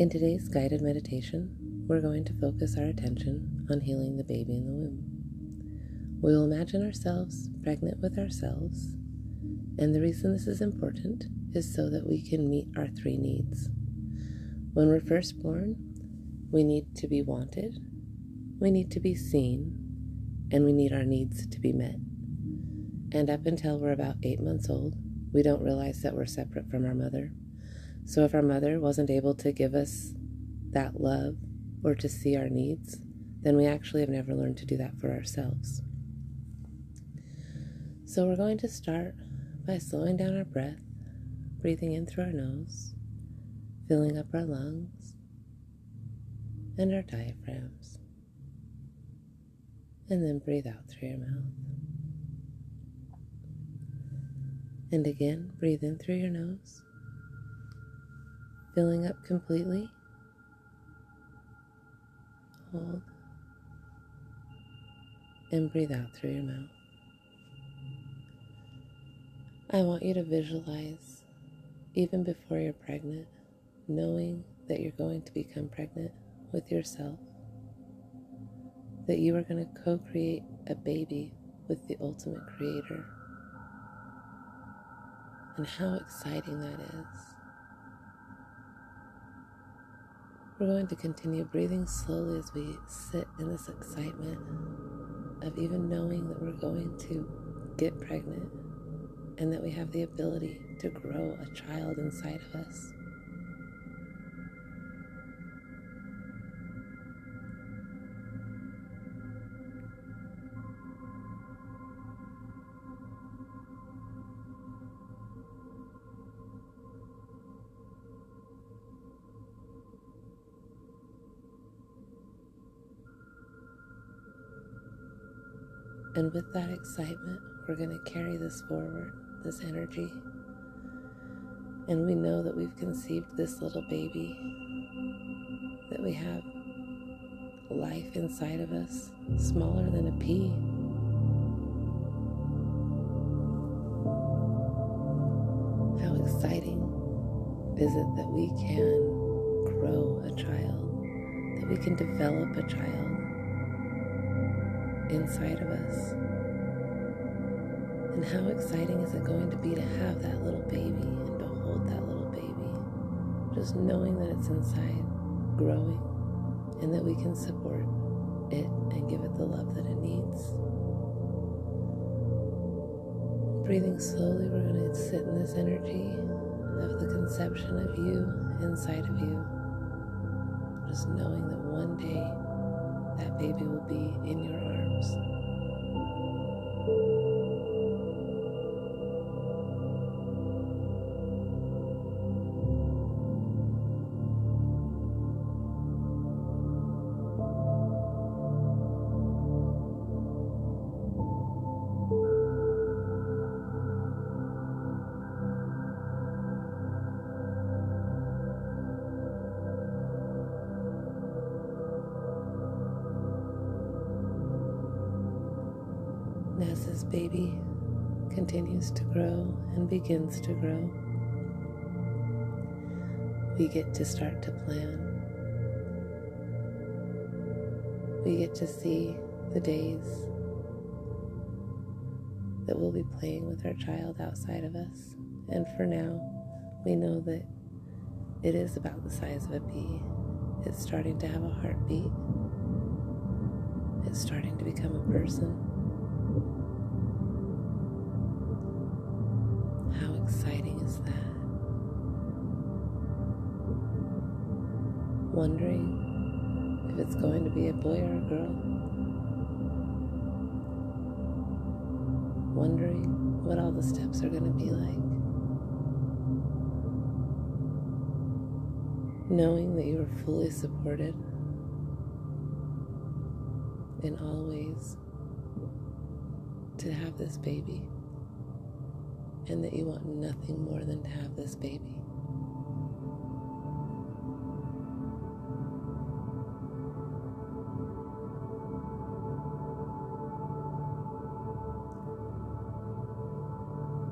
In today's guided meditation, we're going to focus our attention on healing the baby in the womb. We will imagine ourselves pregnant with ourselves, and the reason this is important is so that we can meet our three needs. When we're first born, we need to be wanted, we need to be seen, and we need our needs to be met. And up until we're about eight months old, we don't realize that we're separate from our mother so if our mother wasn't able to give us that love or to see our needs, then we actually have never learned to do that for ourselves. So we're going to start by slowing down our breath, breathing in through our nose, filling up our lungs and our diaphragms. And then breathe out through your mouth. And again, breathe in through your nose filling up completely. Hold and breathe out through your mouth. I want you to visualize, even before you're pregnant, knowing that you're going to become pregnant with yourself, that you are going to co create a baby with the ultimate creator, and how exciting that is. We're going to continue breathing slowly as we sit in this excitement of even knowing that we're going to get pregnant and that we have the ability to grow a child inside of us. And with that excitement, we're going to carry this forward, this energy. And we know that we've conceived this little baby, that we have life inside of us, smaller than a pea. How exciting is it that we can grow a child, that we can develop a child? Inside of us. And how exciting is it going to be to have that little baby and to hold that little baby? Just knowing that it's inside, growing, and that we can support it and give it the love that it needs. Breathing slowly, we're going to sit in this energy of the conception of you inside of you. Just knowing that one day that baby will be in your arms. Baby continues to grow and begins to grow, we get to start to plan. We get to see the days that we'll be playing with our child outside of us. And for now, we know that it is about the size of a pea. It's starting to have a heartbeat. It's starting to become a person. Wondering if it's going to be a boy or a girl. Wondering what all the steps are going to be like. Knowing that you are fully supported in all ways to have this baby and that you want nothing more than to have this baby.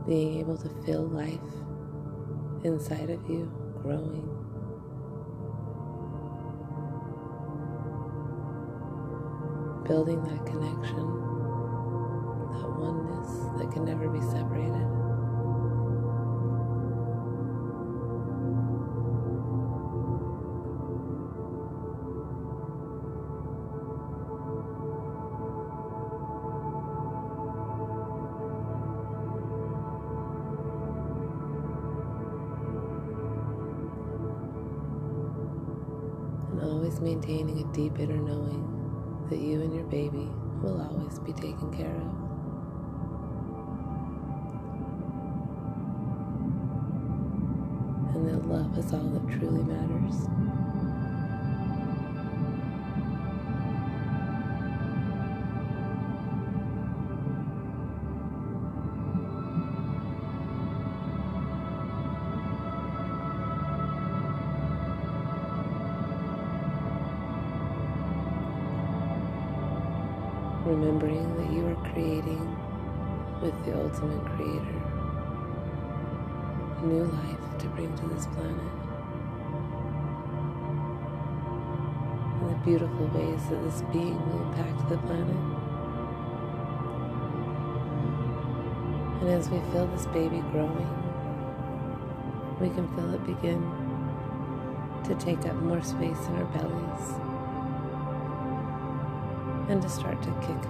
being able to feel life inside of you growing. Building that connection, that oneness that can never be separated. Maintaining a deep inner knowing that you and your baby will always be taken care of. And that love is all that truly remembering that you are creating with the ultimate creator a new life to bring to this planet. And the beautiful ways that this being will impact the planet. And as we feel this baby growing, we can feel it begin to take up more space in our bellies and to start to kick.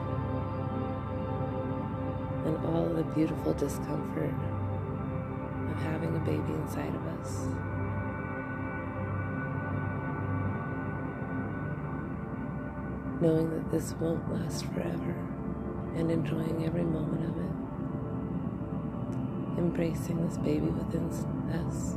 And all the beautiful discomfort of having a baby inside of us. Knowing that this won't last forever and enjoying every moment of it. Embracing this baby within us.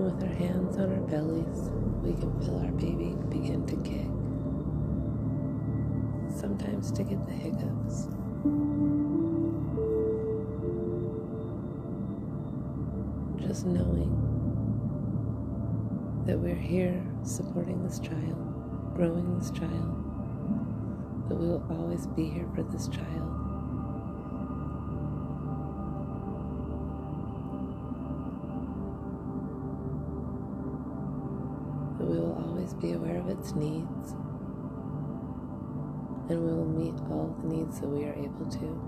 With our hands on our bellies, we can feel our baby begin to kick. Sometimes to get the hiccups. Just knowing that we're here supporting this child, growing this child, that we will always be here for this child. Be aware of its needs and we will meet all the needs that we are able to.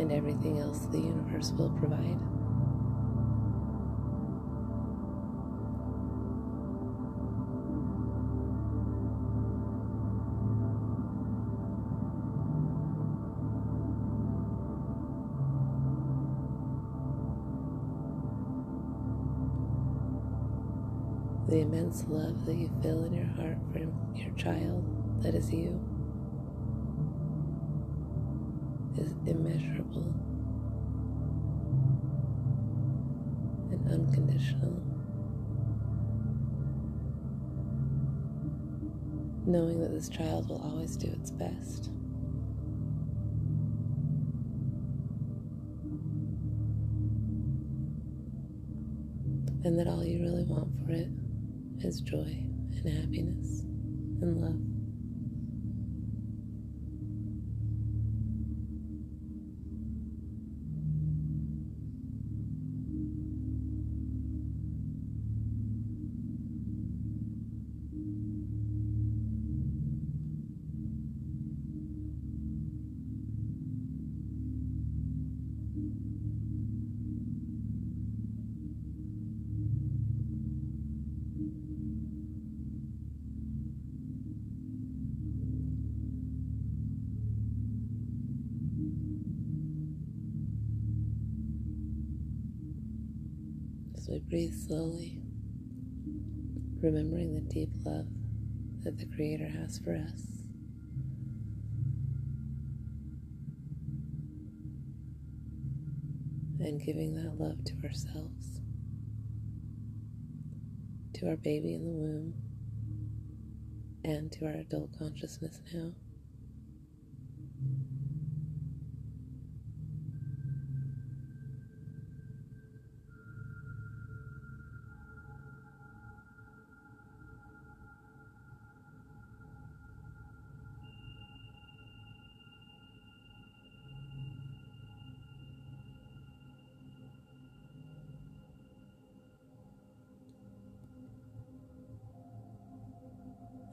And everything else the universe will provide. Immense love that you feel in your heart for your child that is you is immeasurable and unconditional. Knowing that this child will always do its best. And that all you really want for it is joy and happiness and love. We breathe slowly, remembering the deep love that the Creator has for us. And giving that love to ourselves, to our baby in the womb, and to our adult consciousness now.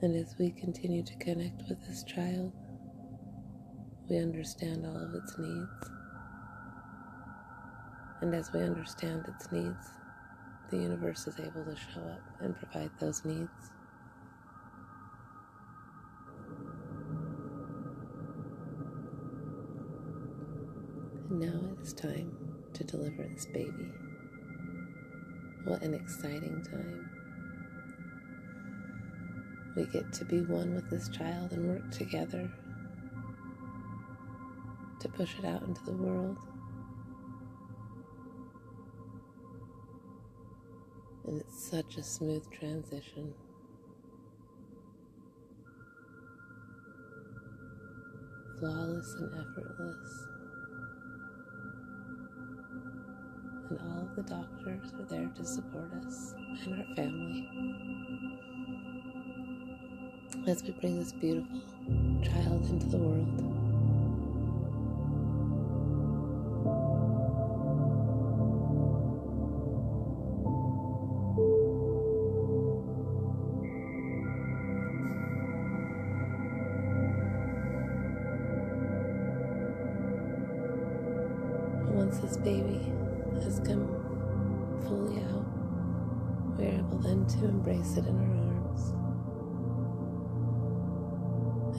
And as we continue to connect with this child, we understand all of its needs. And as we understand its needs, the universe is able to show up and provide those needs. And now it is time to deliver this baby. What an exciting time. We get to be one with this child and work together to push it out into the world. And it's such a smooth transition. Flawless and effortless. And all of the doctors are there to support us and our family as we bring this beautiful child into the world.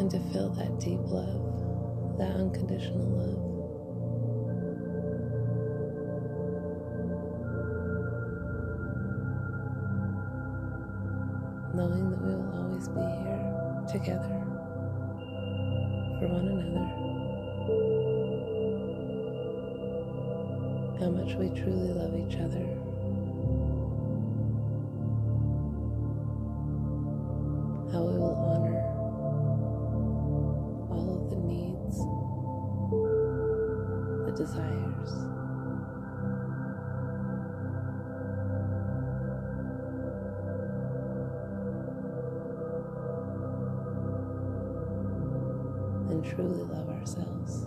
And to feel that deep love, that unconditional love. Knowing that we will always be here together for one another. How much we truly love each other. Desires. And truly love ourselves.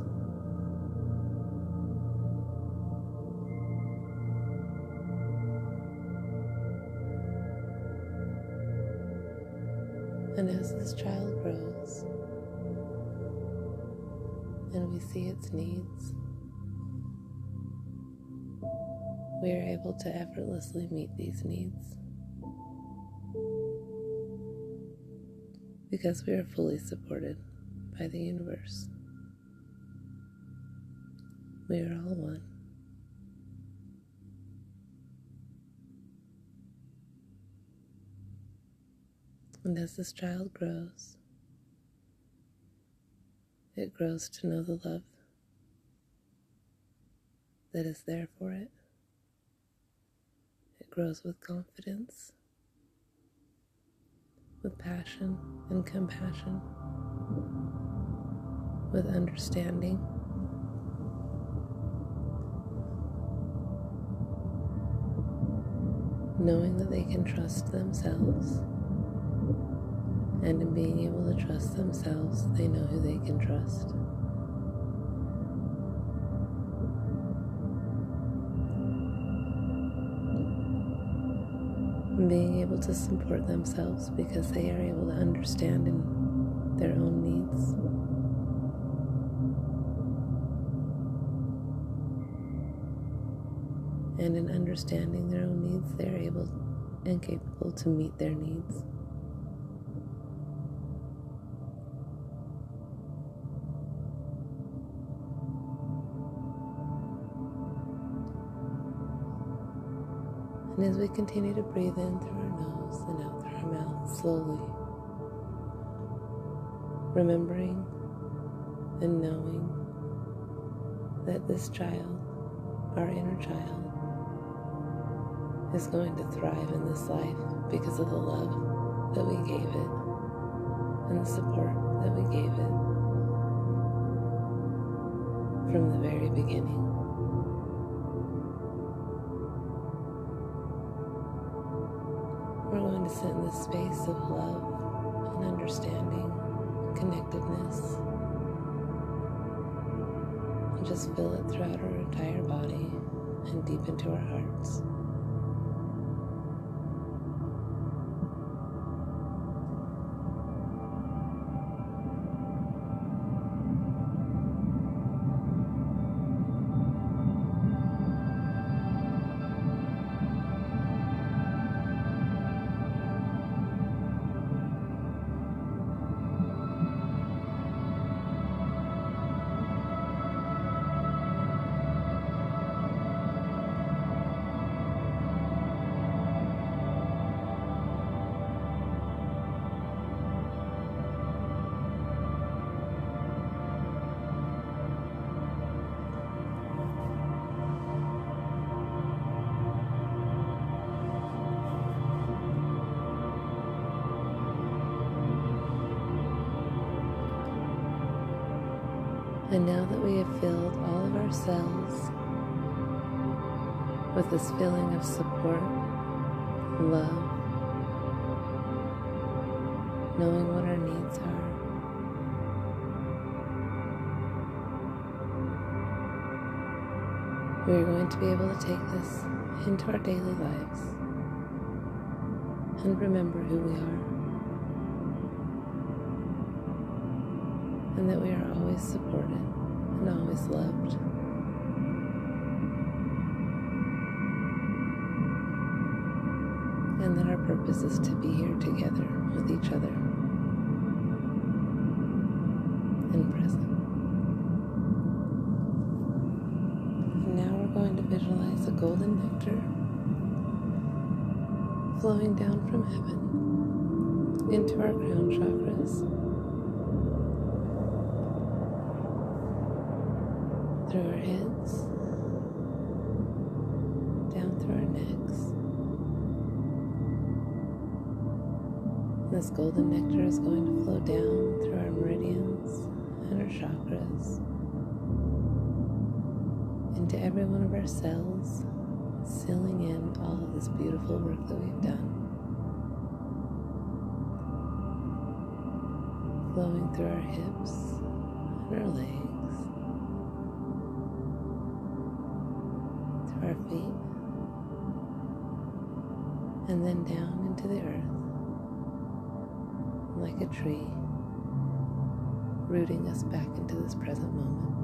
And as this child grows, and we see its needs, we are able to effortlessly meet these needs because we are fully supported by the universe. We are all one. And as this child grows, it grows to know the love that is there for it. Grows with confidence, with passion and compassion, with understanding. Knowing that they can trust themselves and in being able to trust themselves, they know who they can trust. Being able to support themselves because they are able to understand in their own needs. And in understanding their own needs, they're able and capable to meet their needs. And as we continue to breathe in through our nose and out through our mouth slowly, remembering and knowing that this child, our inner child, is going to thrive in this life because of the love that we gave it. and the support that we gave it from the very beginning. To sit in the space of love and understanding, connectedness, and just feel it throughout our entire body and deep into our hearts. And now that we have filled all of our cells with this feeling of support, love, knowing what our needs are, we are going to be able to take this into our daily lives and remember who we are. And that we are always supported and always loved. And that our purpose is to be here together with each other and present. And now we're going to visualize a golden nectar flowing down from heaven into our crown chakras. Through our heads, down through our necks. This golden nectar is going to flow down through our meridians and our chakras into every one of our cells, sealing in all of this beautiful work that we've done. Flowing through our hips and our legs. Our feet and then down into the earth like a tree, rooting us back into this present moment.